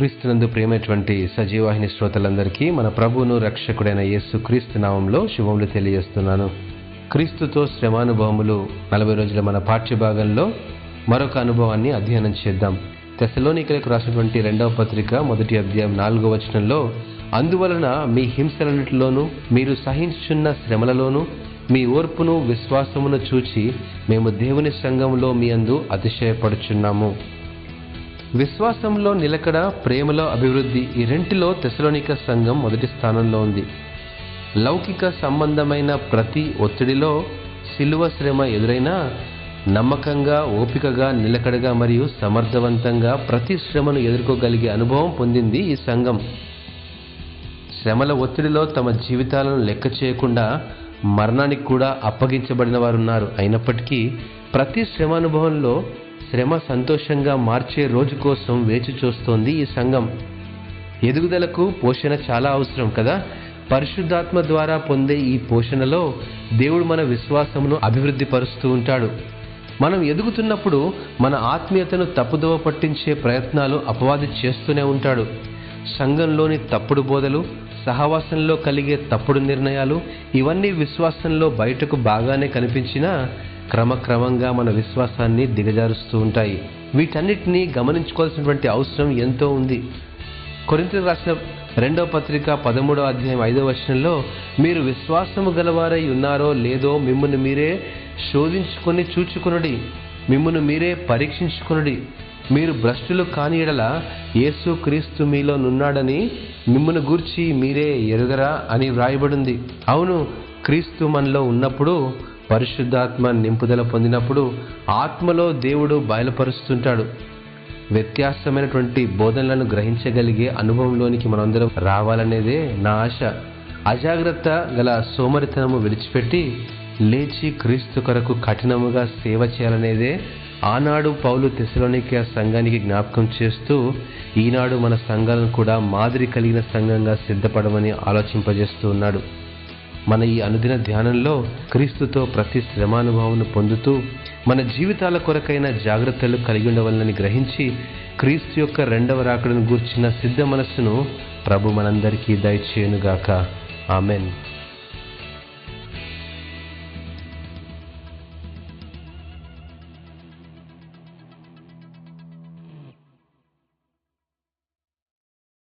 క్రీస్తునందు ప్రేమైనటువంటి సజీవాహిని శ్రోతలందరికీ మన ప్రభువును రక్షకుడైన యేసు క్రీస్తు నామంలో శుభములు తెలియజేస్తున్నాను. క్రీస్తుతో శ్రమానుభవములు నలభై రోజుల మన పాఠ్యభాగంలో మరొక అనుభవాన్ని అధ్యయనం చేద్దాం. తెసలోనికలకు రాసినటువంటి రెండవ పత్రిక మొదటి అధ్యాయం నాలుగో వచనంలో అందువలన మీ హింసలన్నిటిలోనూ మీరు సహించున్న శ్రమలలోనూ మీ ఓర్పును విశ్వాసమును చూచి మేము దేవుని సంఘంలో మీ అందు అతిశయపడుచున్నాము. విశ్వాసంలో నిలకడ ప్రేమలో అభివృద్ధి ఈ రెంటిలో తెసలోనిక సంఘం మొదటి స్థానంలో ఉంది. లౌకిక సంబంధమైన ప్రతి ఒత్తిడిలో శిలువ శ్రమ ఎదురైనా నమ్మకంగా ఓపికగా నిలకడగా మరియు సమర్థవంతంగా ప్రతి శ్రమను ఎదుర్కోగలిగే అనుభవం పొందింది ఈ సంఘం. శ్రమల ఒత్తిడిలో తమ జీవితాలను లెక్క చేయకుండా మరణానికి కూడా అప్పగించబడిన వారు ఉన్నారు అయినప్పటికీ ప్రతి శ్రమ అనుభవంలో శ్రమ సంతోషంగా మార్చే రోజు కోసం వేచి చూస్తోంది ఈ సంఘం. ఎదుగుదలకు పోషణ చాలా అవసరం కదా? పరిశుద్ధాత్మ ద్వారా పొందే ఈ పోషణలో దేవుడు మన విశ్వాసమును అభివృద్ధి పరుస్తూ ఉంటాడు. మనం ఎదుగుతున్నప్పుడు మన ఆత్మీయతను తప్పుదోవ పట్టించే ప్రయత్నాలు అపవాది చేస్తూనే ఉంటాడు. సంఘంలోని తప్పుడు బోధలు సహవాసంలో కలిగే తప్పుడు నిర్ణయాలు ఇవన్నీ విశ్వాసంలో బయటకు బాగానే కనిపించినా క్రమక్రమంగా మన విశ్వాసాన్ని దిగజారుస్తూ ఉంటాయి. వీటన్నిటినీ గమనించుకోవాల్సినటువంటి అవసరం ఎంతో ఉంది. కొరింతలు రాసిన రెండవ పత్రిక పదమూడవ అధ్యాయం ఐదవ వర్షంలో మీరు విశ్వాసము గలవారై ఉన్నారో లేదో మిమ్మల్ని మీరే శోధించుకొని చూచుకొనుడి. మిమ్మల్ని మీరే పరీక్షించుకొనుడి. మీరు భ్రష్టులు కాని ఎడల యేసు క్రీస్తు మీలో నున్నాడని మిమ్మల్ని గూర్చి మీరే ఎరుగరా అని వ్రాయబడింది. అవును క్రీస్తు మనలో ఉన్నప్పుడు పరిశుద్ధాత్మ నింపుదల పొందినప్పుడు ఆత్మలో దేవుడు బయలుపరుస్తుంటాడు. వ్యత్యాసమైనటువంటి బోధనలను గ్రహించగలిగే అనుభవంలోనికి మనందరం రావాలనేదే నా ఆశ. అజాగ్రత్త గల సోమరితనము విడిచిపెట్టి లేచి క్రీస్తు కొరకు కఠినముగా సేవ చేయాలనేదే ఆనాడు పౌలు తెసలోనిక సంఘానికి జ్ఞాపకం చేస్తూ ఈనాడు మన సంఘాలను కూడా మాదిరి కలిగిన సంఘంగా సిద్ధపడమని ఆలోచింపజేస్తూ ఉన్నాడు. మన ఈ అనుదిన ధ్యానంలో క్రీస్తుతో ప్రతి శ్రమానుభవం పొందుతూ మన జీవితాల కొరకైన జాగ్రత్తలు కలిగి ఉండవలనని గ్రహించి క్రీస్తు యొక్క రెండవ రాకడను గూర్చిన సిద్ధ మనస్సును ప్రభు మనందరికీ దయచేయునుగాక. ఆమెన్.